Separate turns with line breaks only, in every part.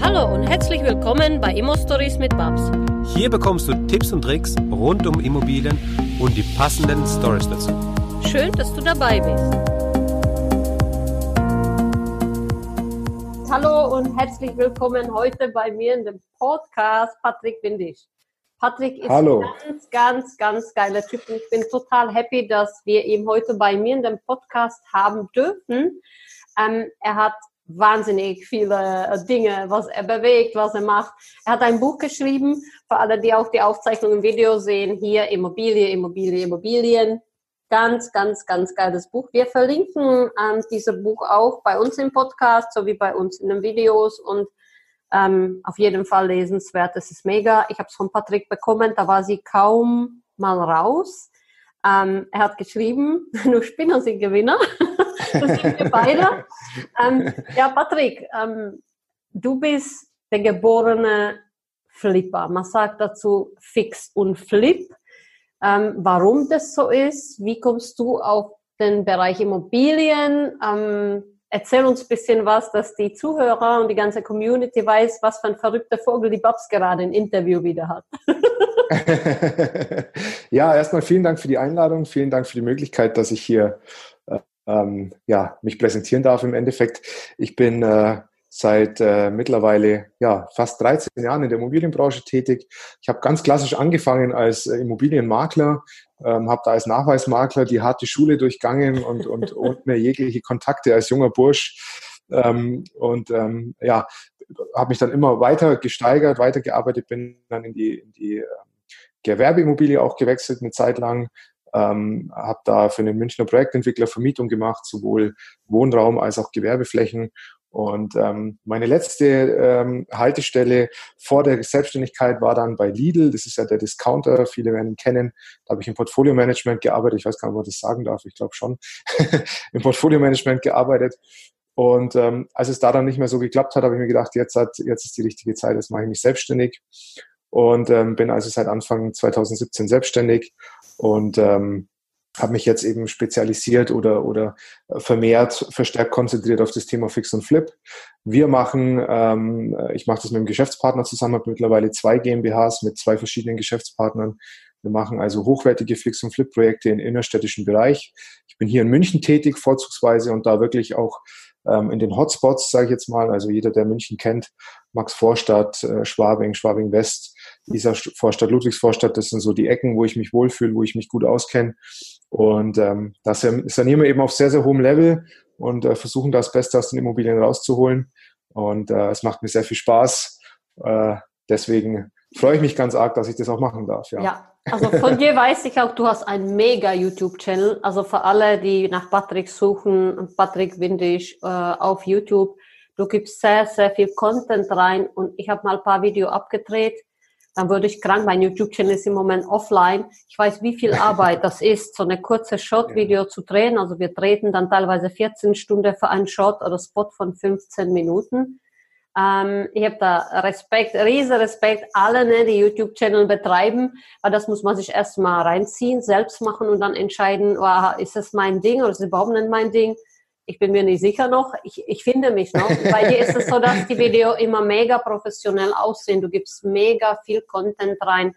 Hallo und herzlich willkommen bei Immo Stories mit Babs.
Hier bekommst du Tipps und Tricks rund um Immobilien und die passenden Stories dazu.
Schön, dass du dabei bist. Hallo und herzlich willkommen heute bei mir in dem Podcast Patrick Windisch. Patrick ist
Hallo.
ein ganz, ganz, ganz geiler Typ und ich bin total happy, dass wir ihn heute bei mir in dem Podcast haben dürfen. Ähm, er hat wahnsinnig viele äh, Dinge, was er bewegt, was er macht. Er hat ein Buch geschrieben, für alle, die auch die Aufzeichnung im Video sehen, hier Immobilie, Immobilie, Immobilien. Ganz, ganz, ganz geiles Buch. Wir verlinken ähm, dieses Buch auch bei uns im Podcast, sowie bei uns in den Videos und ähm, auf jeden Fall lesenswert. Es ist mega. Ich habe es von Patrick bekommen, da war sie kaum mal raus. Ähm, er hat geschrieben, nur Spinner sind Gewinner. das sind wir beide. Ähm, ja, Patrick, ähm, du bist der geborene Flipper. Man sagt dazu Fix und Flip. Ähm, warum das so ist? Wie kommst du auf den Bereich Immobilien? Erzähl uns ein bisschen was, dass die Zuhörer und die ganze Community weiß, was für ein verrückter Vogel die Babs gerade ein Interview wieder hat.
ja, erstmal vielen Dank für die Einladung, vielen Dank für die Möglichkeit, dass ich hier äh, ähm, ja, mich präsentieren darf im Endeffekt. Ich bin äh, seit äh, mittlerweile ja, fast 13 Jahren in der Immobilienbranche tätig. Ich habe ganz klassisch angefangen als äh, Immobilienmakler, ähm, habe da als Nachweismakler die harte Schule durchgangen und, und ohne jegliche Kontakte als junger Bursch. Ähm, und ähm, ja, habe mich dann immer weiter gesteigert, weitergearbeitet, bin dann in die, in die äh, Gewerbeimmobilie auch gewechselt eine Zeit lang, ähm, habe da für einen Münchner Projektentwickler Vermietung gemacht, sowohl Wohnraum als auch Gewerbeflächen. Und ähm, meine letzte ähm, Haltestelle vor der Selbstständigkeit war dann bei Lidl. Das ist ja der Discounter. Viele werden ihn kennen. Da habe ich im Portfolio-Management gearbeitet. Ich weiß gar nicht, ob ich das sagen darf. Ich glaube schon. Im Portfolio-Management gearbeitet. Und ähm, als es da dann nicht mehr so geklappt hat, habe ich mir gedacht, jetzt, hat, jetzt ist die richtige Zeit, jetzt mache ich mich selbstständig und ähm, bin also seit Anfang 2017 selbstständig und ähm, habe mich jetzt eben spezialisiert oder, oder vermehrt, verstärkt konzentriert auf das Thema Fix und Flip. Wir machen, ähm, ich mache das mit einem Geschäftspartner zusammen, habe mittlerweile zwei GmbHs mit zwei verschiedenen Geschäftspartnern. Wir machen also hochwertige Fix- und Flip-Projekte im innerstädtischen Bereich. Ich bin hier in München tätig, vorzugsweise, und da wirklich auch ähm, in den Hotspots, sage ich jetzt mal, also jeder, der München kennt, Max Vorstadt, äh, Schwabing, Schwabing West, dieser Vorstadt, Ludwigsvorstadt, das sind so die Ecken, wo ich mich wohlfühle, wo ich mich gut auskenne. Und ähm, das sanieren wir eben auf sehr, sehr hohem Level und äh, versuchen das Beste aus den Immobilien rauszuholen. Und äh, es macht mir sehr viel Spaß. Äh, deswegen freue ich mich ganz arg, dass ich das auch machen darf.
Ja. ja, also von dir weiß ich auch, du hast einen mega YouTube-Channel. Also für alle, die nach Patrick suchen, Patrick Windisch äh, auf YouTube, du gibst sehr, sehr viel Content rein und ich habe mal ein paar Videos abgedreht. Dann würde ich krank. Mein YouTube-Channel ist im Moment offline. Ich weiß, wie viel Arbeit das ist, so eine kurze Short-Video zu drehen. Also wir treten dann teilweise 14 Stunden für einen Shot oder Spot von 15 Minuten. Ähm, ich habe da Respekt, riesen Respekt, alle, ne, die YouTube-Channel betreiben, weil das muss man sich erstmal reinziehen, selbst machen und dann entscheiden, oh, ist das mein Ding oder ist es überhaupt nicht mein Ding? Ich bin mir nicht sicher noch. Ich, ich finde mich noch. Bei dir ist es so, dass die Videos immer mega professionell aussehen. Du gibst mega viel Content rein.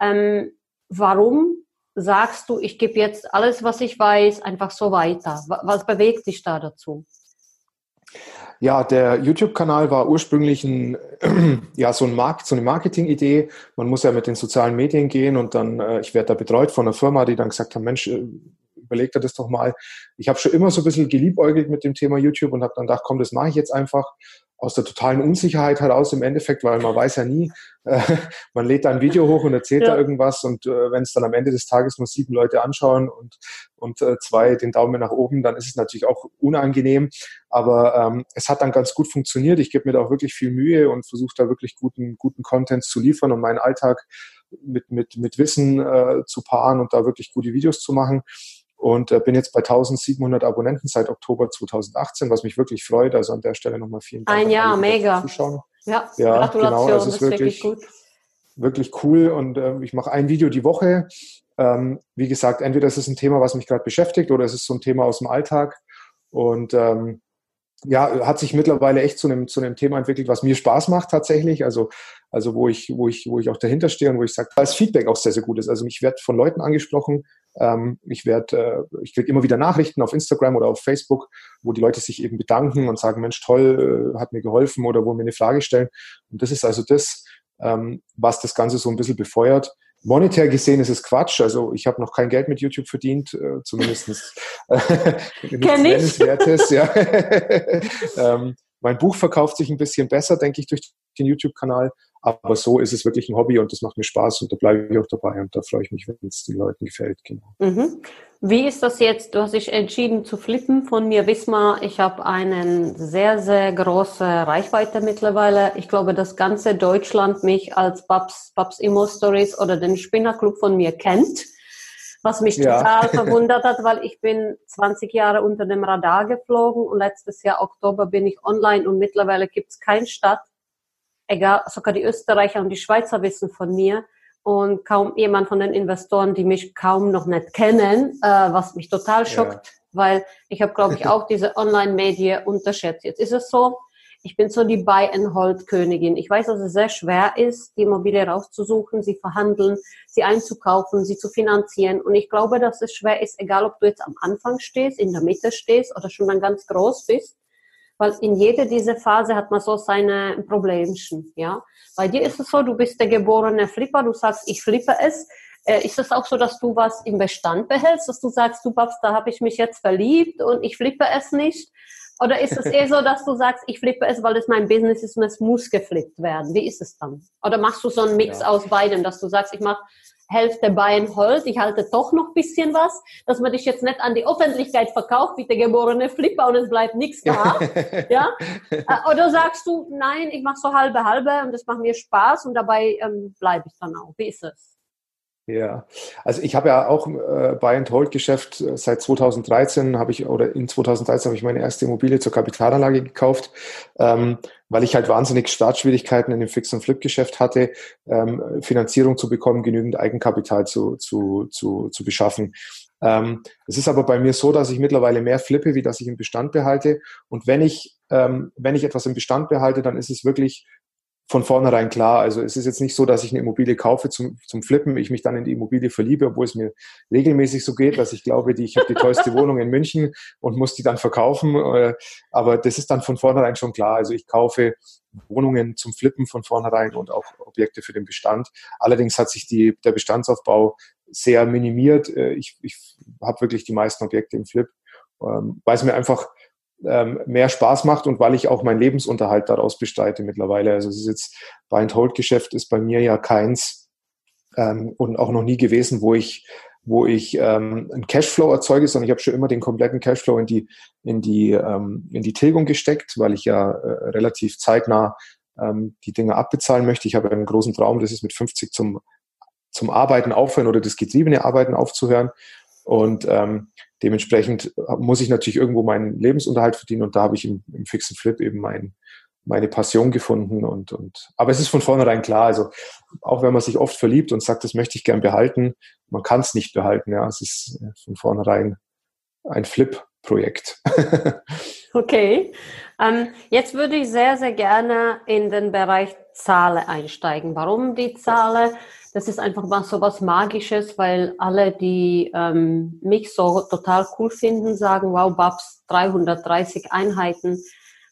Ähm, warum sagst du, ich gebe jetzt alles, was ich weiß, einfach so weiter? Was bewegt dich da dazu?
Ja, der YouTube-Kanal war ursprünglich ein, ja, so, ein Markt, so eine Marketing-Idee. Man muss ja mit den sozialen Medien gehen und dann, äh, ich werde da betreut von einer Firma, die dann gesagt hat, Mensch, äh, überleg dir das doch mal. Ich habe schon immer so ein bisschen geliebäugelt mit dem Thema YouTube und habe dann gedacht, komm, das mache ich jetzt einfach aus der totalen Unsicherheit heraus im Endeffekt, weil man weiß ja nie, äh, man lädt da ein Video hoch und erzählt ja. da irgendwas und äh, wenn es dann am Ende des Tages nur sieben Leute anschauen und, und äh, zwei den Daumen nach oben, dann ist es natürlich auch unangenehm, aber ähm, es hat dann ganz gut funktioniert. Ich gebe mir da auch wirklich viel Mühe und versuche da wirklich guten, guten Content zu liefern und meinen Alltag mit, mit, mit Wissen äh, zu paaren und da wirklich gute Videos zu machen und äh, bin jetzt bei 1700 Abonnenten seit Oktober 2018, was mich wirklich freut. Also an der Stelle nochmal vielen
Dank. Ein Jahr, mega.
Zuschauen.
Ja,
ja Gratulation, genau, also es ist wirklich, wirklich, wirklich cool und äh, ich mache ein Video die Woche. Ähm, wie gesagt, entweder ist es ein Thema, was mich gerade beschäftigt oder es ist so ein Thema aus dem Alltag und ähm, ja, hat sich mittlerweile echt zu einem, zu einem Thema entwickelt, was mir Spaß macht tatsächlich. Also, also wo ich, wo ich, wo ich auch dahinter stehe und wo ich sage, das Feedback auch sehr, sehr gut ist. Also ich werde von Leuten angesprochen, ähm, ich werde, äh, ich kriege immer wieder Nachrichten auf Instagram oder auf Facebook, wo die Leute sich eben bedanken und sagen, Mensch, toll, äh, hat mir geholfen oder wo mir eine Frage stellen. Und das ist also das, ähm, was das Ganze so ein bisschen befeuert. Monetär gesehen ist es Quatsch. Also ich habe noch kein Geld mit YouTube verdient, äh, zumindest äh, nichts Nennenswertes. Ja. ähm, mein Buch verkauft sich ein bisschen besser, denke ich, durch den YouTube-Kanal. Aber so ist es wirklich ein Hobby und das macht mir Spaß und da bleibe ich auch dabei und da freue ich mich, wenn es den Leuten gefällt. Genau.
Mhm. Wie ist das jetzt? Du hast dich entschieden zu flippen von mir Wismar. Ich habe eine sehr, sehr große Reichweite mittlerweile. Ich glaube, das ganze Deutschland mich als Babs, Babs Immo Stories oder den Spinnerclub von mir kennt. Was mich ja. total verwundert hat, weil ich bin 20 Jahre unter dem Radar geflogen und letztes Jahr Oktober bin ich online und mittlerweile gibt es keine Stadt, egal, sogar die Österreicher und die Schweizer wissen von mir und kaum jemand von den Investoren, die mich kaum noch nicht kennen, äh, was mich total schockt, ja. weil ich habe, glaube ich, auch diese Online-Medien unterschätzt. Jetzt ist es so, ich bin so die Buy-and-Hold-Königin. Ich weiß, dass es sehr schwer ist, die Immobilie rauszusuchen, sie verhandeln, sie einzukaufen, sie zu finanzieren. Und ich glaube, dass es schwer ist, egal ob du jetzt am Anfang stehst, in der Mitte stehst oder schon dann ganz groß bist weil in jeder dieser Phase hat man so seine Problemchen, ja. Bei dir ist es so, du bist der geborene Flipper, du sagst, ich flippe es. Äh, ist es auch so, dass du was im Bestand behältst, dass du sagst, du Babs, da habe ich mich jetzt verliebt und ich flippe es nicht? Oder ist es eher so, dass du sagst, ich flippe es, weil es mein Business ist und es muss geflippt werden? Wie ist es dann? Oder machst du so einen Mix ja. aus beidem, dass du sagst, ich mache Hälfte Bein Holz, ich halte doch noch bisschen was, dass man dich jetzt nicht an die Öffentlichkeit verkauft, wie der geborene Flipper und es bleibt nichts da. ja? Äh, oder sagst du, nein, ich mache so halbe halbe und das macht mir Spaß und dabei ähm, bleibe ich dann auch. Wie ist es?
Ja, also ich habe ja auch äh, Buy and Hold Geschäft äh, seit 2013 habe ich oder in 2013 habe ich meine erste Immobilie zur Kapitalanlage gekauft, ähm, weil ich halt wahnsinnig Startschwierigkeiten in dem Fix und Flip Geschäft hatte, ähm, Finanzierung zu bekommen, genügend Eigenkapital zu zu zu, zu beschaffen. Ähm, es ist aber bei mir so, dass ich mittlerweile mehr flippe, wie dass ich im Bestand behalte. Und wenn ich ähm, wenn ich etwas im Bestand behalte, dann ist es wirklich von vornherein klar. Also es ist jetzt nicht so, dass ich eine Immobilie kaufe zum, zum Flippen, ich mich dann in die Immobilie verliebe, obwohl es mir regelmäßig so geht, dass ich glaube, die, ich habe die tollste Wohnung in München und muss die dann verkaufen. Äh, aber das ist dann von vornherein schon klar. Also ich kaufe Wohnungen zum Flippen von vornherein und auch Objekte für den Bestand. Allerdings hat sich die, der Bestandsaufbau sehr minimiert. Äh, ich, ich habe wirklich die meisten Objekte im Flip, ähm, weil es mir einfach ähm, mehr Spaß macht und weil ich auch meinen Lebensunterhalt daraus bestreite mittlerweile. Also es ist jetzt Buy-and-Hold-Geschäft ist bei mir ja keins ähm, und auch noch nie gewesen, wo ich wo ich ähm, einen Cashflow erzeuge, sondern ich habe schon immer den kompletten Cashflow in die in die ähm, in die Tilgung gesteckt, weil ich ja äh, relativ zeitnah ähm, die Dinge abbezahlen möchte. Ich habe einen großen Traum, das ist mit 50 zum zum Arbeiten aufhören oder das getriebene Arbeiten aufzuhören. Und ähm, dementsprechend muss ich natürlich irgendwo meinen Lebensunterhalt verdienen und da habe ich im, im fixen Flip eben mein, meine Passion gefunden und, und aber es ist von vornherein klar, also auch wenn man sich oft verliebt und sagt, das möchte ich gern behalten, man kann es nicht behalten, ja, es ist von vornherein ein Flip-Projekt.
okay, ähm, jetzt würde ich sehr, sehr gerne in den Bereich Zahlen einsteigen. Warum die Zahlen? das ist einfach mal so was Magisches, weil alle, die ähm, mich so total cool finden, sagen, wow, Babs, 330 Einheiten,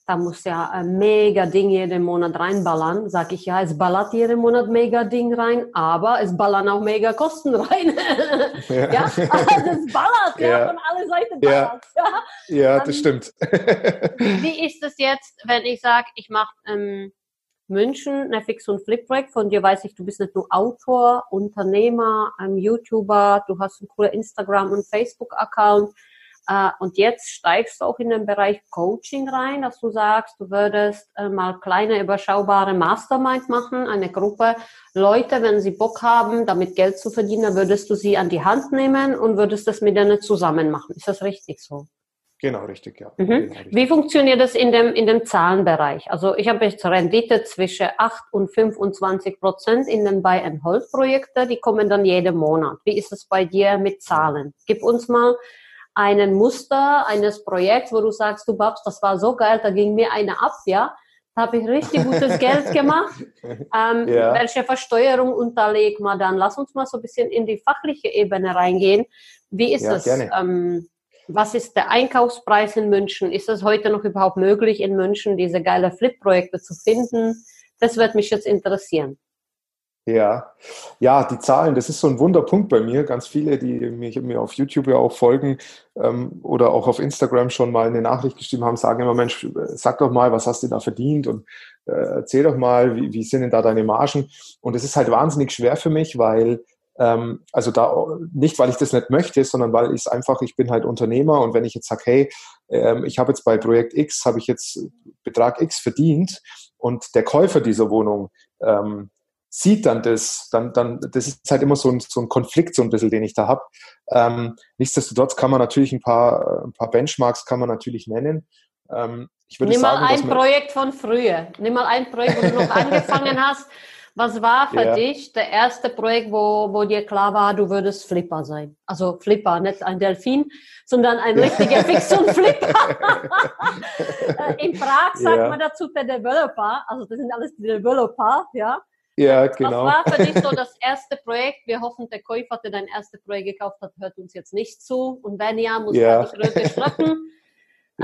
da muss ja ein mega Ding jeden Monat reinballern. Sag ich, ja, es ballert jeden Monat mega Ding rein, aber es ballern auch mega Kosten rein. ja, ja? das ballert, ja. ja, von alle Seiten ballert.
Ja, ja. das stimmt.
wie ist es jetzt, wenn ich sage, ich mache ähm, München, eine Fix- und Flip-Projekt. Von dir weiß ich, du bist nicht nur Autor, Unternehmer, ein YouTuber, du hast einen coolen Instagram- und Facebook-Account. Äh, und jetzt steigst du auch in den Bereich Coaching rein, dass du sagst, du würdest äh, mal kleine, überschaubare Mastermind machen, eine Gruppe Leute, wenn sie Bock haben, damit Geld zu verdienen, würdest du sie an die Hand nehmen und würdest das mit denen zusammen machen. Ist das richtig so?
Genau, richtig, ja.
Mhm.
Genau, richtig.
Wie funktioniert das in dem, in dem Zahlenbereich? Also ich habe jetzt Rendite zwischen 8 und 25 Prozent in den Buy-and-Hold-Projekten, die kommen dann jeden Monat. Wie ist es bei dir mit Zahlen? Gib uns mal einen Muster eines Projekts, wo du sagst, du Babs, das war so geil, da ging mir eine ab, ja. Da habe ich richtig gutes Geld gemacht. Ähm, ja. Welche Versteuerung unterlegt man dann? Lass uns mal so ein bisschen in die fachliche Ebene reingehen. Wie ist ja, es? Ähm, was ist der Einkaufspreis in München? Ist es heute noch überhaupt möglich, in München diese geile Flip-Projekte zu finden? Das wird mich jetzt interessieren.
Ja, ja, die Zahlen, das ist so ein Wunderpunkt bei mir. Ganz viele, die mich, mir auf YouTube ja auch folgen ähm, oder auch auf Instagram schon mal eine Nachricht geschrieben haben, sagen immer, Mensch, sag doch mal, was hast du da verdient und äh, erzähl doch mal, wie, wie sind denn da deine Margen? Und es ist halt wahnsinnig schwer für mich, weil ähm, also da nicht, weil ich das nicht möchte, sondern weil ich es einfach, ich bin halt Unternehmer und wenn ich jetzt sage, hey, ähm, ich habe jetzt bei Projekt X, habe ich jetzt Betrag X verdient und der Käufer dieser Wohnung ähm, sieht dann das, dann, dann, das ist halt immer so ein, so ein Konflikt, so ein bisschen, den ich da habe. Ähm, nichtsdestotrotz kann man natürlich ein paar, ein paar Benchmarks kann man natürlich nennen.
Ähm, ich würde Nimm sagen, mal ein Projekt von früher. Nimm mal ein Projekt, wo du noch angefangen hast. Was war für ja. dich der erste Projekt, wo, wo dir klar war, du würdest Flipper sein? Also Flipper, nicht ein Delfin, sondern ein richtiger Fix und Flipper. In Prag sagt ja. man dazu der Developer, also das sind alles die Developer, ja.
Ja, genau.
Was war für dich so das erste Projekt? Wir hoffen, der Käufer, der dein erstes Projekt gekauft hat, hört uns jetzt nicht zu. Und wenn ja, muss ja. er dich Röte schlucken.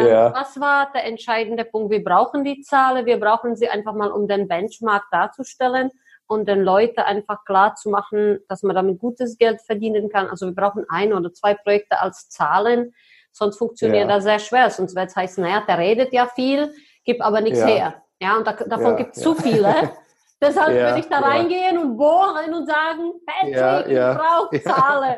ja. Ähm, was war der entscheidende Punkt? Wir brauchen die Zahlen, wir brauchen sie einfach mal, um den Benchmark darzustellen und den Leuten einfach klar zu machen, dass man damit gutes Geld verdienen kann. Also wir brauchen ein oder zwei Projekte als Zahlen, sonst funktioniert ja. das sehr schwer. Sonst wird es heißen, naja, der redet ja viel, gibt aber nichts ja. her. Ja, und da, davon gibt es zu viele. Deshalb ja, würde ich da reingehen ja. und bohren und sagen, Patrick, ja, ich brauche Zahlen.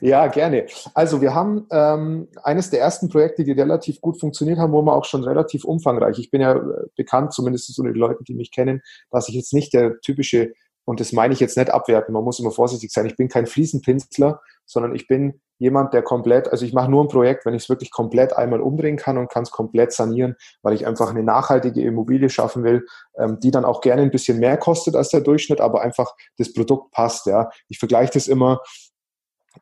ja, gerne. Also wir haben ähm, eines der ersten Projekte, die relativ gut funktioniert haben, wo wir auch schon relativ umfangreich. Ich bin ja äh, bekannt, zumindest so die Leute, die mich kennen, dass ich jetzt nicht der typische und das meine ich jetzt nicht abwerten, man muss immer vorsichtig sein. Ich bin kein Fliesenpinsler, sondern ich bin jemand, der komplett, also ich mache nur ein Projekt, wenn ich es wirklich komplett einmal umdrehen kann und kann es komplett sanieren, weil ich einfach eine nachhaltige Immobilie schaffen will, ähm, die dann auch gerne ein bisschen mehr kostet als der Durchschnitt, aber einfach das Produkt passt. Ja, ich vergleiche das immer.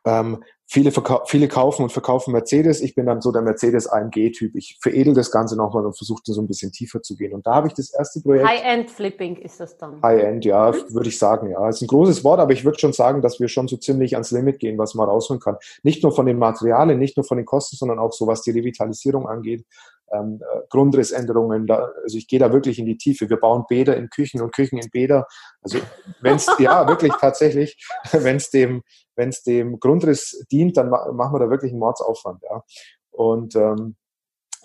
Ähm, Viele, viele kaufen und verkaufen Mercedes. Ich bin dann so der Mercedes AMG-Typ. Ich veredel das Ganze nochmal und versuche so ein bisschen tiefer zu gehen. Und da habe ich das erste Projekt.
High-End-Flipping ist das dann.
High-End, ja, mhm. würde ich sagen, ja. Ist ein großes Wort, aber ich würde schon sagen, dass wir schon so ziemlich ans Limit gehen, was man rausholen kann. Nicht nur von den Materialien, nicht nur von den Kosten, sondern auch so, was die Revitalisierung angeht. Ähm, äh, Grundrissänderungen, da, also ich gehe da wirklich in die Tiefe. Wir bauen Bäder in Küchen und Küchen in Bäder. Also wenn es, ja, wirklich tatsächlich, wenn es dem, wenn es dem Grundriss dient, dann machen wir da wirklich einen Mordsaufwand. Ja. Und ähm,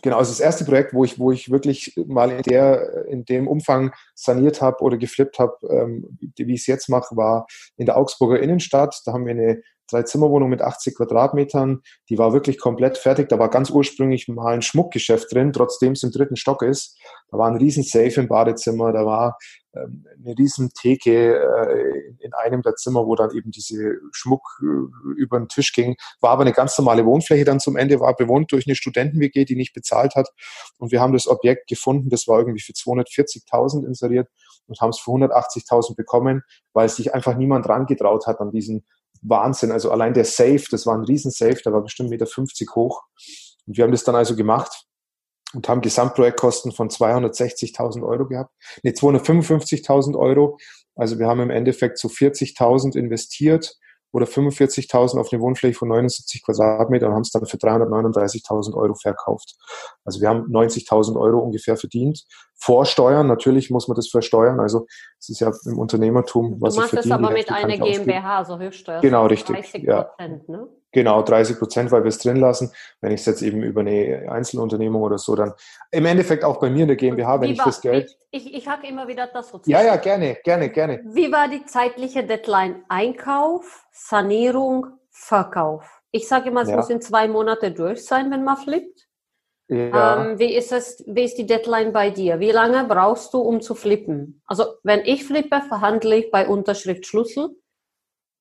genau, also das erste Projekt, wo ich, wo ich wirklich mal in der, in dem Umfang saniert habe oder geflippt habe, ähm, wie ich es jetzt mache, war in der Augsburger Innenstadt. Da haben wir eine Drei-Zimmer-Wohnung mit 80 Quadratmetern. Die war wirklich komplett fertig. Da war ganz ursprünglich mal ein Schmuckgeschäft drin, trotzdem es im dritten Stock ist. Da war ein riesen Safe im Badezimmer. Da war eine riesen Theke äh, in einem der Zimmer, wo dann eben diese Schmuck äh, über den Tisch ging. War aber eine ganz normale Wohnfläche dann zum Ende, war bewohnt durch eine Studenten-WG, die nicht bezahlt hat. Und wir haben das Objekt gefunden, das war irgendwie für 240.000 inseriert und haben es für 180.000 bekommen, weil sich einfach niemand dran getraut hat an diesen Wahnsinn. Also allein der Safe, das war ein riesen Safe, der war bestimmt 1,50 Meter hoch. Und wir haben das dann also gemacht und haben Gesamtprojektkosten von 260.000 Euro gehabt. Ne, 255.000 Euro. Also wir haben im Endeffekt so 40.000 investiert oder 45.000 auf eine Wohnfläche von 79 Quadratmeter und haben es dann für 339.000 Euro verkauft. Also wir haben 90.000 Euro ungefähr verdient. Vor Steuern, natürlich muss man das versteuern. Also es ist ja im Unternehmertum,
was ich verdiene. Du machst das aber mit einer GmbH, also Höchststeuer.
Genau, richtig. 30 Prozent, ja. ne? Genau, 30 Prozent, weil wir es drin lassen. Wenn ich es jetzt eben über eine Einzelunternehmung oder so, dann im Endeffekt auch bei mir in der GmbH, wenn ich das Geld.
Ich, ich hacke immer wieder das
sozusagen. Ja, ja, gerne, gerne, gerne.
Wie war die zeitliche Deadline? Einkauf, Sanierung, Verkauf. Ich sage immer, es ja. muss in zwei Monate durch sein, wenn man flippt. Ja. Ähm, wie, ist es, wie ist die Deadline bei dir? Wie lange brauchst du, um zu flippen? Also, wenn ich flippe, verhandle ich bei Unterschrift Schlüssel.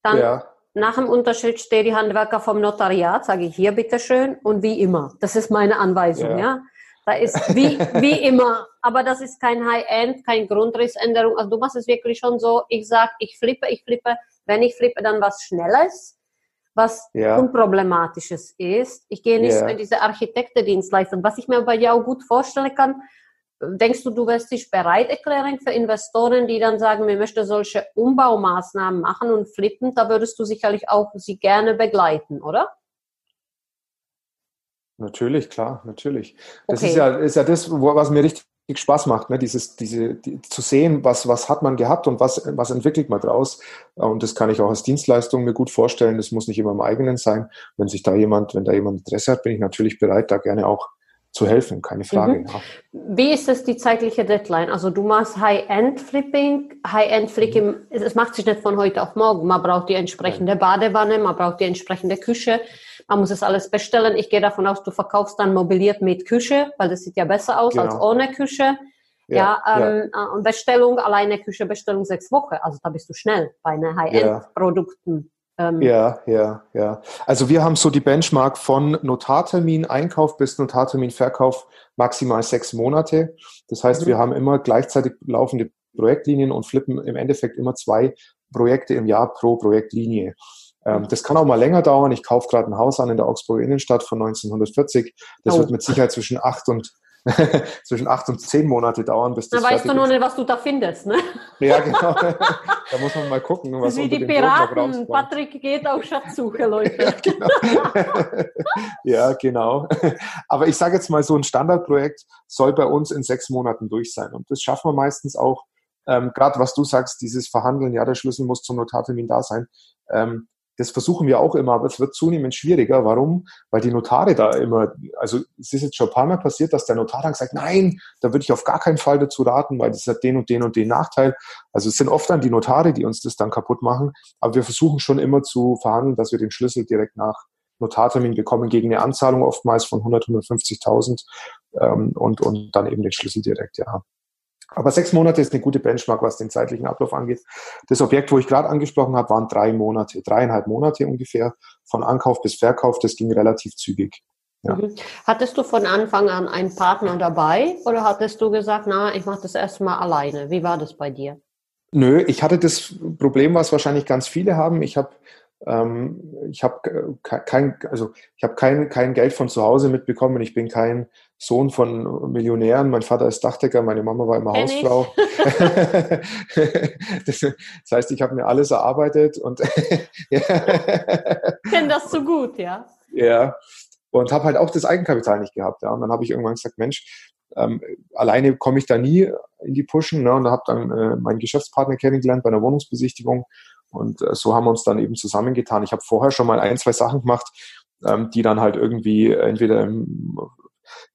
Dann ja nach dem Unterschied steht die Handwerker vom Notariat, sage ich hier bitteschön und wie immer. Das ist meine Anweisung, ja. ja? Da ist wie, wie immer, aber das ist kein High-End, kein Grundrissänderung. Also du machst es wirklich schon so, ich sag, ich flippe, ich flippe. Wenn ich flippe, dann was Schnelles. Was ja. unproblematisches ist. Ich gehe nicht ja. in diese Architektedienstleistung. Was ich mir bei dir auch gut vorstellen kann, denkst du, du wirst dich bereit erklären für Investoren, die dann sagen, wir möchten solche Umbaumaßnahmen machen und flippen, da würdest du sicherlich auch sie gerne begleiten, oder?
Natürlich, klar, natürlich. Das okay. ist, ja, ist ja das, was mir richtig Spaß macht, ne? Dieses, diese, die, zu sehen, was, was hat man gehabt und was, was entwickelt man draus. Und das kann ich auch als Dienstleistung mir gut vorstellen. Das muss nicht immer im eigenen sein. Wenn sich da jemand, wenn da jemand Interesse hat, bin ich natürlich bereit, da gerne auch zu helfen, keine Frage. Mhm. Ja.
Wie ist das die zeitliche Deadline? Also du machst High-End-Flipping, High-End-Flipping, mhm. es macht sich nicht von heute auf morgen. Man braucht die entsprechende Badewanne, man braucht die entsprechende Küche, man muss es alles bestellen. Ich gehe davon aus, du verkaufst dann mobiliert mit Küche, weil das sieht ja besser aus genau. als ohne Küche. Ja, ja, ähm, ja, und Bestellung, alleine Küche, Bestellung sechs Wochen. Also da bist du schnell bei den High-End-Produkten.
Ähm, ja, ja, ja. Also wir haben so die Benchmark von Notartermin Einkauf bis Notartermin Verkauf maximal sechs Monate. Das heißt, mhm. wir haben immer gleichzeitig laufende Projektlinien und flippen im Endeffekt immer zwei Projekte im Jahr pro Projektlinie. Ähm, das kann auch mal länger dauern. Ich kaufe gerade ein Haus an in der Augsburger Innenstadt von 1940. Das oh. wird mit Sicherheit zwischen acht und zwischen acht und zehn Monate dauern, bis
das Da weißt du nur nicht, was du da findest, ne?
Ja, genau. da muss man mal gucken,
was Wie die Piraten. Patrick geht auf Schatzsuche, Leute.
ja, genau. ja, genau. Aber ich sage jetzt mal, so ein Standardprojekt soll bei uns in sechs Monaten durch sein. Und das schaffen wir meistens auch, ähm, gerade was du sagst, dieses Verhandeln, ja, der Schlüssel muss zum Notartermin da sein. Ähm, das versuchen wir auch immer, aber es wird zunehmend schwieriger. Warum? Weil die Notare da immer, also es ist jetzt schon ein paar Mal passiert, dass der Notar dann sagt, nein, da würde ich auf gar keinen Fall dazu raten, weil das hat den und den und den Nachteil. Also es sind oft dann die Notare, die uns das dann kaputt machen. Aber wir versuchen schon immer zu verhandeln, dass wir den Schlüssel direkt nach Notartermin bekommen gegen eine Anzahlung oftmals von 100, 150.000 ähm, und, und dann eben den Schlüssel direkt, ja. Aber sechs Monate ist eine gute Benchmark, was den zeitlichen Ablauf angeht. Das Objekt, wo ich gerade angesprochen habe, waren drei Monate, dreieinhalb Monate ungefähr, von Ankauf bis Verkauf. Das ging relativ zügig.
Ja. Mhm. Hattest du von Anfang an einen Partner dabei oder hattest du gesagt, na, ich mache das erstmal alleine? Wie war das bei dir?
Nö, ich hatte das Problem, was wahrscheinlich ganz viele haben. Ich habe ähm, ich habe kein, also ich habe kein, kein Geld von zu Hause mitbekommen. Ich bin kein Sohn von Millionären. Mein Vater ist Dachdecker, meine Mama war immer Hausfrau. das, heißt, ich habe mir alles erarbeitet und
ja. kenne das so gut, ja.
Ja. Und habe halt auch das Eigenkapital nicht gehabt. Ja. Und dann habe ich irgendwann gesagt, Mensch, ähm, alleine komme ich da nie in die Pushen. Ne? Und habe dann äh, meinen Geschäftspartner kennengelernt bei einer Wohnungsbesichtigung und äh, so haben wir uns dann eben zusammengetan. Ich habe vorher schon mal ein, zwei Sachen gemacht, ähm, die dann halt irgendwie entweder im,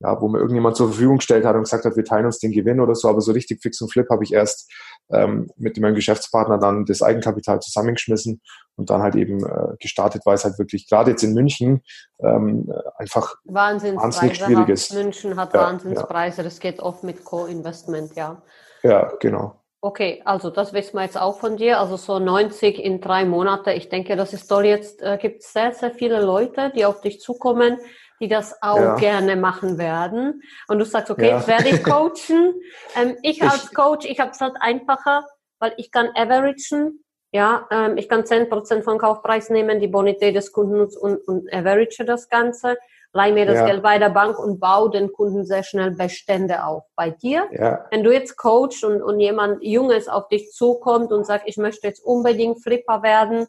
ja, wo mir irgendjemand zur Verfügung gestellt hat und gesagt hat, wir teilen uns den Gewinn oder so, aber so richtig fix und flip habe ich erst ähm, mit meinem Geschäftspartner dann das Eigenkapital zusammengeschmissen und dann halt eben äh, gestartet, weil es halt wirklich gerade jetzt in München ähm, einfach wahnsinnig schwierig ist.
München hat ja, Wahnsinnspreise, ja. das geht oft mit Co-Investment, ja.
Ja, genau.
Okay, also das wissen wir jetzt auch von dir. Also so 90 in drei Monate. Ich denke, das ist toll. Jetzt äh, gibt es sehr, sehr viele Leute, die auf dich zukommen, die das auch ja. gerne machen werden. Und du sagst, okay, ja. jetzt werde ich coachen. ähm, ich, ich als Coach, ich habe es halt einfacher, weil ich kann averagen. Ja, ähm, ich kann 10% von Kaufpreis nehmen, die Bonität des Kunden und, und average das Ganze leih mir das ja. Geld bei der Bank und baue den Kunden sehr schnell Bestände auf. Bei dir, ja. wenn du jetzt Coach und, und jemand Junges auf dich zukommt und sagt, ich möchte jetzt unbedingt Flipper werden,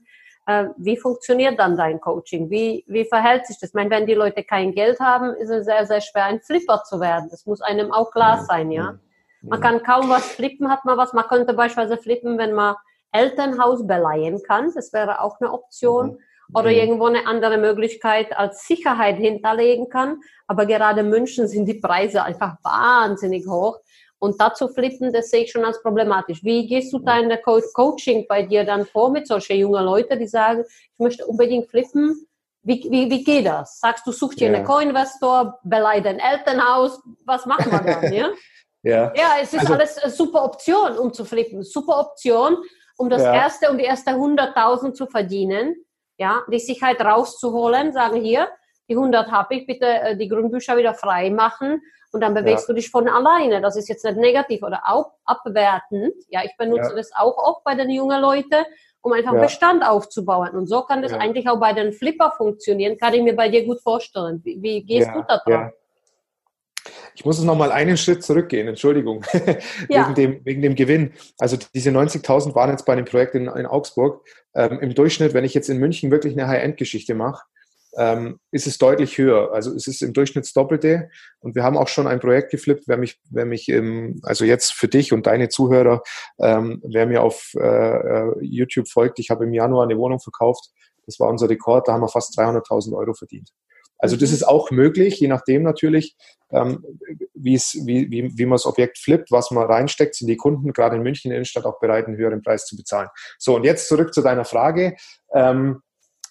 äh, wie funktioniert dann dein Coaching? Wie, wie verhält sich das? Ich meine, wenn die Leute kein Geld haben, ist es sehr, sehr schwer, ein Flipper zu werden. Das muss einem auch klar sein, ja. Man kann kaum was flippen, hat man was. Man könnte beispielsweise flippen, wenn man Elternhaus beleihen kann. Das wäre auch eine Option. Mhm oder mhm. irgendwo eine andere Möglichkeit als Sicherheit hinterlegen kann. Aber gerade in München sind die Preise einfach wahnsinnig hoch. Und dazu flippen, das sehe ich schon als problematisch. Wie gehst du da in der Co Coaching bei dir dann vor mit solchen jungen Leuten, die sagen, ich möchte unbedingt flippen? Wie, wie, wie geht das? Sagst du, such dir ja. einen Co-Investor, beleih dein Elternhaus, was machen wir dann, ja? ja. ja, es ist also, alles eine super Option, um zu flippen. Super Option, um das ja. erste, um die erste 100.000 zu verdienen ja, die Sicherheit rauszuholen, sagen hier, die 100 habe ich, bitte äh, die Grundbücher wieder frei machen und dann bewegst ja. du dich von alleine. Das ist jetzt nicht negativ oder auch abwertend. Ja, ich benutze ja. das auch oft bei den jungen Leuten, um einfach ja. Bestand aufzubauen. Und so kann das eigentlich auch bei den Flipper funktionieren. Kann ich mir bei dir gut vorstellen. Wie, wie gehst du da drauf?
Ich muss es nochmal einen Schritt zurückgehen, Entschuldigung, ja. wegen, dem, wegen dem Gewinn. Also diese 90.000 waren jetzt bei dem Projekt in, in Augsburg. Ähm, Im Durchschnitt, wenn ich jetzt in München wirklich eine High-End-Geschichte mache, ähm, ist es deutlich höher. Also es ist im Durchschnitt das Doppelte. Und wir haben auch schon ein Projekt geflippt, wer mich, wer mich im, also jetzt für dich und deine Zuhörer, ähm, wer mir auf äh, äh YouTube folgt, ich habe im Januar eine Wohnung verkauft. Das war unser Rekord, da haben wir fast 300.000 Euro verdient. Also das mhm. ist auch möglich, je nachdem natürlich, ähm, wie, wie, wie, wie man das Objekt flippt, was man reinsteckt, sind die Kunden gerade in München in der Innenstadt auch bereit, einen höheren Preis zu bezahlen. So, und jetzt zurück zu deiner Frage. Ähm,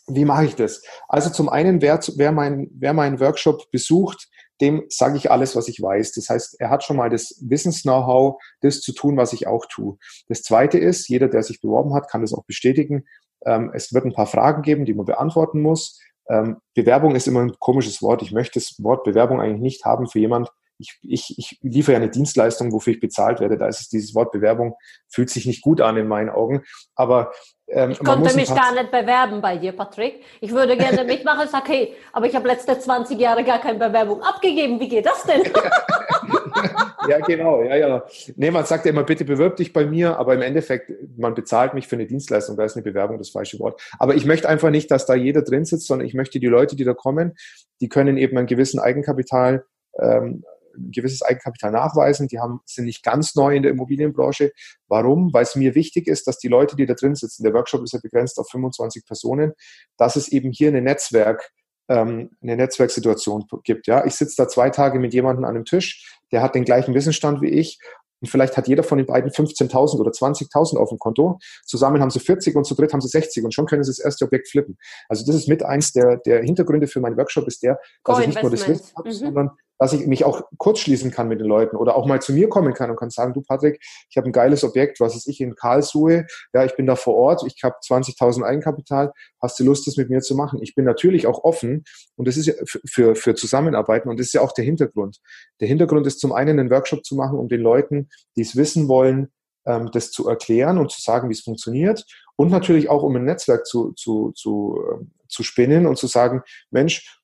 wie mache ich das? Also zum einen, wer, wer, mein, wer meinen Workshop besucht, dem sage ich alles, was ich weiß. Das heißt, er hat schon mal das Wissens-Know-how, das zu tun, was ich auch tue. Das Zweite ist, jeder, der sich beworben hat, kann das auch bestätigen. Ähm, es wird ein paar Fragen geben, die man beantworten muss. Ähm, Bewerbung ist immer ein komisches Wort. Ich möchte das Wort Bewerbung eigentlich nicht haben für jemand. Ich, ich, ich liefere ja eine Dienstleistung, wofür ich bezahlt werde. Da ist es dieses Wort Bewerbung, fühlt sich nicht gut an in meinen Augen. Aber
ähm, ich konnte mich gar nicht bewerben bei dir, Patrick. Ich würde gerne mitmachen. Ich sage, hey, aber ich habe letzte 20 Jahre gar keine Bewerbung abgegeben. Wie geht das denn?
ja, genau. Ja, ja. Nee, man sagt ja immer, bitte bewirb dich bei mir, aber im Endeffekt, man bezahlt mich für eine Dienstleistung. Da ist eine Bewerbung das falsche Wort. Aber ich möchte einfach nicht, dass da jeder drin sitzt, sondern ich möchte die Leute, die da kommen, die können eben einen gewissen Eigenkapital ähm, ein gewisses Eigenkapital nachweisen. Die haben, sind nicht ganz neu in der Immobilienbranche. Warum? Weil es mir wichtig ist, dass die Leute, die da drin sitzen, der Workshop ist ja begrenzt auf 25 Personen, dass es eben hier eine Netzwerk, ähm, eine Netzwerksituation gibt. Ja, ich sitze da zwei Tage mit jemandem an einem Tisch, der hat den gleichen Wissensstand wie ich und vielleicht hat jeder von den beiden 15.000 oder 20.000 auf dem Konto. Zusammen haben sie 40 und zu dritt haben sie 60 und schon können sie das erste Objekt flippen. Also das ist mit eins der, der Hintergründe für meinen Workshop ist der, dass ich nicht nur das Wissen habe, mhm. sondern dass ich mich auch kurz schließen kann mit den Leuten oder auch mal zu mir kommen kann und kann sagen, du Patrick, ich habe ein geiles Objekt, was ist ich in Karlsruhe, ja, ich bin da vor Ort, ich habe 20.000 Eigenkapital, hast du Lust, das mit mir zu machen? Ich bin natürlich auch offen und das ist ja für, für Zusammenarbeiten und das ist ja auch der Hintergrund. Der Hintergrund ist zum einen einen Workshop zu machen, um den Leuten, die es wissen wollen, ähm, das zu erklären und zu sagen, wie es funktioniert und natürlich auch, um ein Netzwerk zu, zu, zu, äh, zu spinnen und zu sagen, Mensch,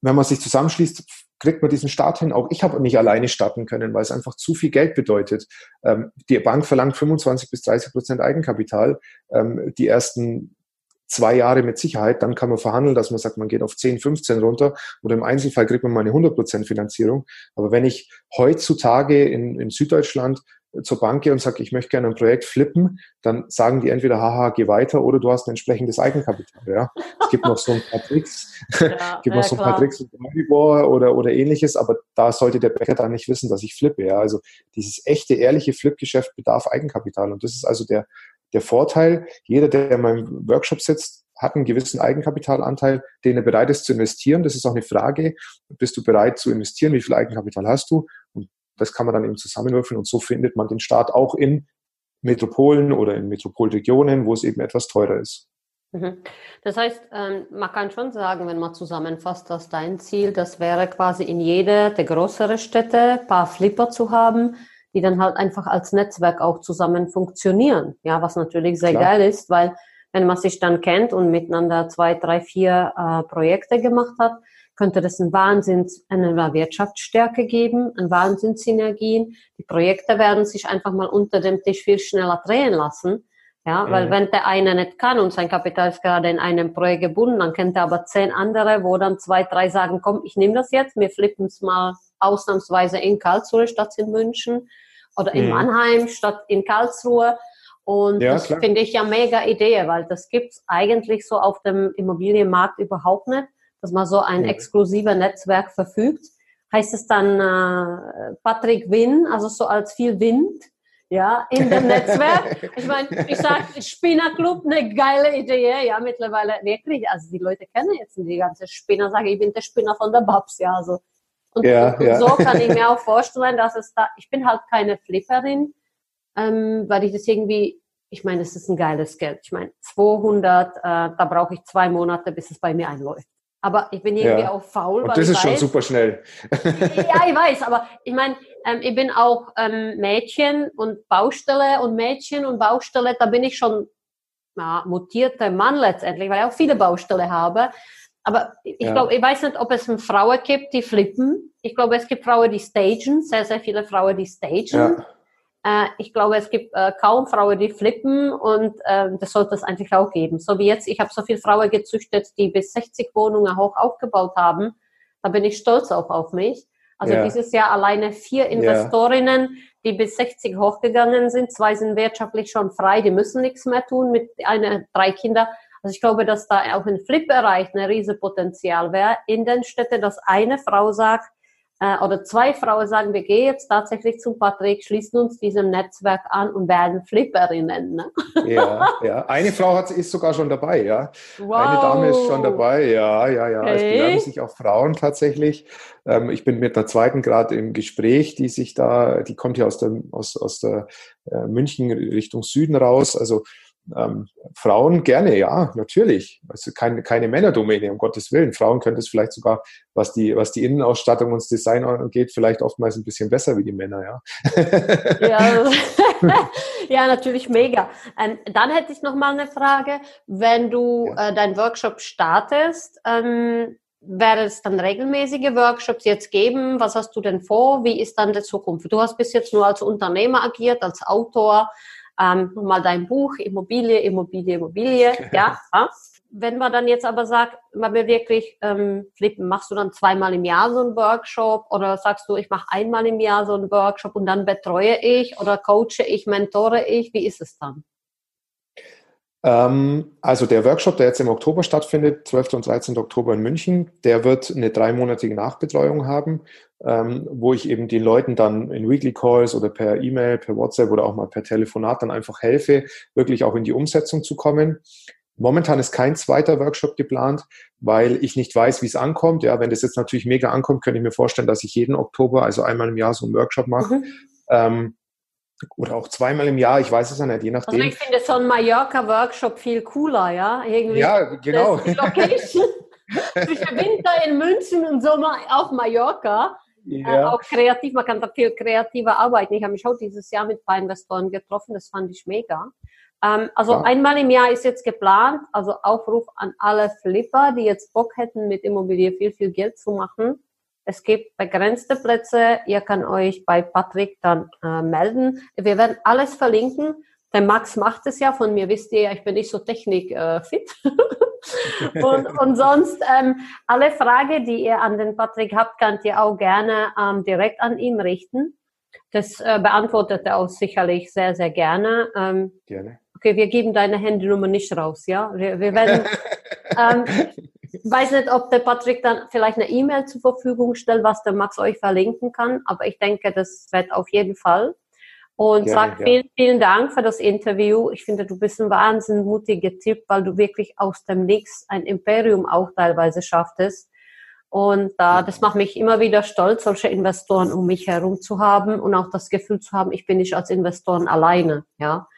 wenn man sich zusammenschließt, kriegt man diesen Start hin. Auch ich habe nicht alleine starten können, weil es einfach zu viel Geld bedeutet. Ähm, die Bank verlangt 25 bis 30 Prozent Eigenkapital. Ähm, die ersten zwei Jahre mit Sicherheit, dann kann man verhandeln, dass man sagt, man geht auf 10, 15 runter oder im Einzelfall kriegt man mal eine 100 Prozent Finanzierung. Aber wenn ich heutzutage in, in Süddeutschland zur Bank gehe und sage, ich möchte gerne ein Projekt flippen, dann sagen die entweder, haha, geh weiter oder du hast ein entsprechendes Eigenkapital. Ja. Es gibt noch so ein paar Tricks, ja, gibt noch so ein paar Tricks oder, oder ähnliches, aber da sollte der Bäcker dann nicht wissen, dass ich flippe. Ja. Also dieses echte, ehrliche Flip-Geschäft bedarf Eigenkapital und das ist also der, der Vorteil. Jeder, der in meinem Workshop sitzt, hat einen gewissen Eigenkapitalanteil, den er bereit ist zu investieren. Das ist auch eine Frage, bist du bereit zu investieren? Wie viel Eigenkapital hast du? Das kann man dann eben zusammenwürfeln und so findet man den Start auch in Metropolen oder in Metropolregionen, wo es eben etwas teurer ist.
Mhm. Das heißt, ähm, man kann schon sagen, wenn man zusammenfasst, dass dein Ziel, das wäre quasi in jeder der größeren Städte ein paar Flipper zu haben, die dann halt einfach als Netzwerk auch zusammen funktionieren. Ja, was natürlich sehr Klar. geil ist, weil wenn man sich dann kennt und miteinander zwei, drei, vier äh, Projekte gemacht hat, könnte das ein Wahnsinns, eine Wirtschaftsstärke geben, ein Wahnsinnssynergien. Die Projekte werden sich einfach mal unter dem Tisch viel schneller drehen lassen. Ja, weil mhm. wenn der eine nicht kann und sein Kapital ist gerade in einem Projekt gebunden, dann kennt er aber zehn andere, wo dann zwei, drei sagen, komm, ich nehme das jetzt, wir flippen es mal ausnahmsweise in Karlsruhe statt in München oder in mhm. Mannheim statt in Karlsruhe. Und ja, das finde ich ja mega Idee, weil das gibt's eigentlich so auf dem Immobilienmarkt überhaupt nicht dass man so ein exklusiver Netzwerk verfügt. Heißt es dann äh, Patrick Win, also so als viel Wind, ja, in dem Netzwerk. Ich meine, ich sage Spinnerclub, eine geile Idee, ja, mittlerweile wirklich, also die Leute kennen jetzt die ganze Spinner, sage ich bin der Spinner von der Babs, ja, also. Und, ja, und, ja. so kann ich mir auch vorstellen, dass es da, ich bin halt keine Flipperin, ähm, weil ich das irgendwie, ich meine, es ist ein geiles Geld. Ich meine, 200, äh, da brauche ich zwei Monate, bis es bei mir einläuft. Aber ich bin irgendwie ja. auch faul.
Und das ist weiß, schon super schnell.
ja, ich weiß, aber ich meine, ähm, ich bin auch ähm, Mädchen und Baustelle und Mädchen und Baustelle, da bin ich schon ja, mutierter Mann letztendlich, weil ich auch viele Baustelle habe. Aber ich ja. glaube, ich weiß nicht, ob es Frauen gibt, die flippen. Ich glaube, es gibt Frauen, die stagen, sehr, sehr viele Frauen, die stagen. Ja. Äh, ich glaube, es gibt äh, kaum Frauen, die flippen und äh, das sollte es eigentlich auch geben. So wie jetzt, ich habe so viele Frauen gezüchtet, die bis 60 Wohnungen hoch aufgebaut haben. Da bin ich stolz auch auf mich. Also ja. dieses Jahr alleine vier Investorinnen, ja. die bis 60 hochgegangen sind. Zwei sind wirtschaftlich schon frei, die müssen nichts mehr tun mit einer, drei Kinder. Also ich glaube, dass da auch ein Flip-Bereich ein riesen Potenzial wäre in den Städten, dass eine Frau sagt, äh, oder zwei Frauen sagen, wir gehen jetzt tatsächlich zum Patrick, schließen uns diesem Netzwerk an und werden Flipperinnen. Ne?
Ja, ja. Eine Frau hat, ist sogar schon dabei, ja. Wow. Eine Dame ist schon dabei, ja, ja, ja. Okay. Es bewerben sich auch Frauen tatsächlich. Ähm, ich bin mit einer zweiten gerade im Gespräch, die sich da, die kommt hier aus der, aus, aus der äh, München Richtung Süden raus. Also ähm, Frauen gerne, ja, natürlich. Also keine, keine Männerdomäne, um Gottes Willen. Frauen können es vielleicht sogar, was die, was die Innenausstattung und das Design angeht, vielleicht oftmals ein bisschen besser wie die Männer, ja.
Ja, ja natürlich mega. Ähm, dann hätte ich noch mal eine Frage. Wenn du ja. äh, deinen Workshop startest, ähm, werde es dann regelmäßige Workshops jetzt geben? Was hast du denn vor? Wie ist dann die Zukunft? Du hast bis jetzt nur als Unternehmer agiert, als Autor ähm, mal dein Buch, Immobilie, Immobilie, Immobilie, ja. ja. Wenn man dann jetzt aber sagt, man will wirklich ähm, flippen, machst du dann zweimal im Jahr so einen Workshop oder sagst du, ich mache einmal im Jahr so einen Workshop und dann betreue ich oder coache ich, mentore ich, wie ist es dann?
Ähm, also der Workshop, der jetzt im Oktober stattfindet, 12. und 13. Oktober in München, der wird eine dreimonatige Nachbetreuung haben, ähm, wo ich eben den Leuten dann in Weekly Calls oder per E-Mail, per WhatsApp oder auch mal per Telefonat dann einfach helfe, wirklich auch in die Umsetzung zu kommen. Momentan ist kein zweiter Workshop geplant, weil ich nicht weiß, wie es ankommt. Ja, wenn das jetzt natürlich mega ankommt, könnte ich mir vorstellen, dass ich jeden Oktober, also einmal im Jahr so einen Workshop mache. Mhm. Ähm, oder auch zweimal im Jahr, ich weiß es ja nicht, je nachdem.
Also ich finde so ein Mallorca-Workshop viel cooler, ja?
Irgendwie ja, genau.
Location zwischen Winter in München und Sommer auf Mallorca. Äh, ja. Äh, auch kreativ, man kann da viel kreativer arbeiten. Ich habe mich auch dieses Jahr mit ein paar Investoren getroffen, das fand ich mega. Ähm, also ja. einmal im Jahr ist jetzt geplant, also Aufruf an alle Flipper, die jetzt Bock hätten, mit Immobilie viel, viel Geld zu machen es gibt begrenzte Plätze. Ihr könnt euch bei Patrick dann äh, melden. Wir werden alles verlinken. Der Max macht es ja. Von mir wisst ihr ja, ich bin nicht so technikfit. Äh, und, und sonst ähm, alle Fragen, die ihr an den Patrick habt, könnt ihr auch gerne ähm, direkt an ihn richten. Das äh, beantwortet er auch sicherlich sehr, sehr gerne. Ähm, gerne. Okay, wir geben deine Handynummer nicht raus, ja? Wir, wir werden ähm, weiß nicht, ob der Patrick dann vielleicht eine E-Mail zur Verfügung stellt, was der Max euch verlinken kann, aber ich denke, das wird auf jeden Fall. Und Gerne, sag vielen, vielen Dank für das Interview. Ich finde, du bist ein wahnsinnig mutiger Typ, weil du wirklich aus dem Nix ein Imperium auch teilweise schafftest. Und äh, das macht mich immer wieder stolz, solche Investoren um mich herum zu haben und auch das Gefühl zu haben, ich bin nicht als Investoren alleine. Ja,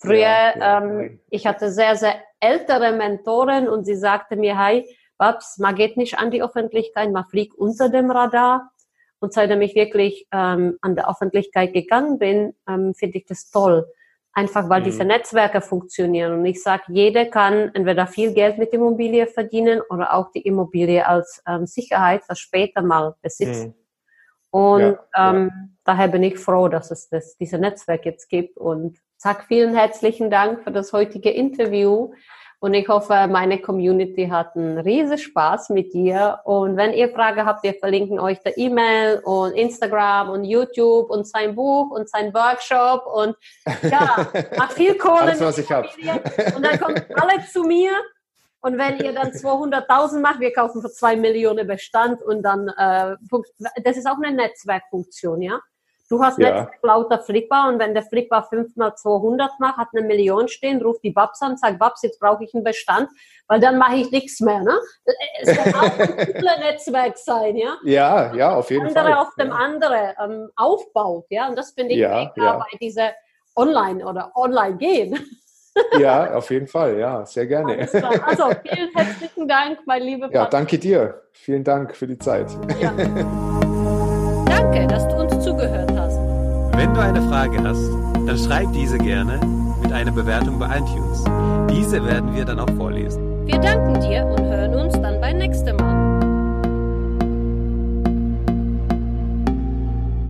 Früher, ja, ja, ähm, ich hatte sehr, sehr ältere Mentoren und sie sagte mir, hey, Babs, man geht nicht an die Öffentlichkeit, man fliegt unter dem Radar. Und seitdem ich wirklich ähm, an der Öffentlichkeit gegangen bin, ähm, finde ich das toll. Einfach weil mhm. diese Netzwerke funktionieren. Und ich sage, jeder kann entweder viel Geld mit Immobilie verdienen oder auch die Immobilie als ähm, Sicherheit, was später mal besitzt. Mhm. Und ja, ähm, daher bin ich froh, dass es das, diese Netzwerk jetzt gibt. Und sag vielen herzlichen Dank für das heutige Interview. Und ich hoffe, meine Community hat einen riesen Spaß mit dir. Und wenn ihr Fragen habt, wir verlinken euch der E-Mail und Instagram und YouTube und sein Buch und sein Workshop und ja, macht viel Kohle.
Alles, was ich habe.
Und dann kommt alle zu mir. Und wenn ihr dann 200.000 macht, wir kaufen für zwei Millionen Bestand und dann, äh, das ist auch eine Netzwerkfunktion, ja. Du hast ja. letztens lauter Flipper und wenn der Flipper 5 mal 200 macht, hat eine Million stehen, ruft die Babs an, sagt, Babs, jetzt brauche ich einen Bestand, weil dann mache ich nichts mehr. Ne? Es kann auch ein Netzwerk sein, ja?
Ja, ja, auf jeden
andere
Fall.
auf dem ja. andere ähm, aufbaut, ja, und das finde ich ja, ja. bei dieser Online- oder Online-Gehen.
Ja, auf jeden Fall, ja, sehr gerne.
Also, vielen herzlichen Dank, mein lieber
Ja, danke dir. Vielen Dank für die Zeit. Ja.
danke, dass
Wenn du eine Frage hast, dann schreib diese gerne mit einer Bewertung bei iTunes. Diese werden wir dann auch vorlesen.
Wir danken dir und hören uns dann beim nächsten Mal.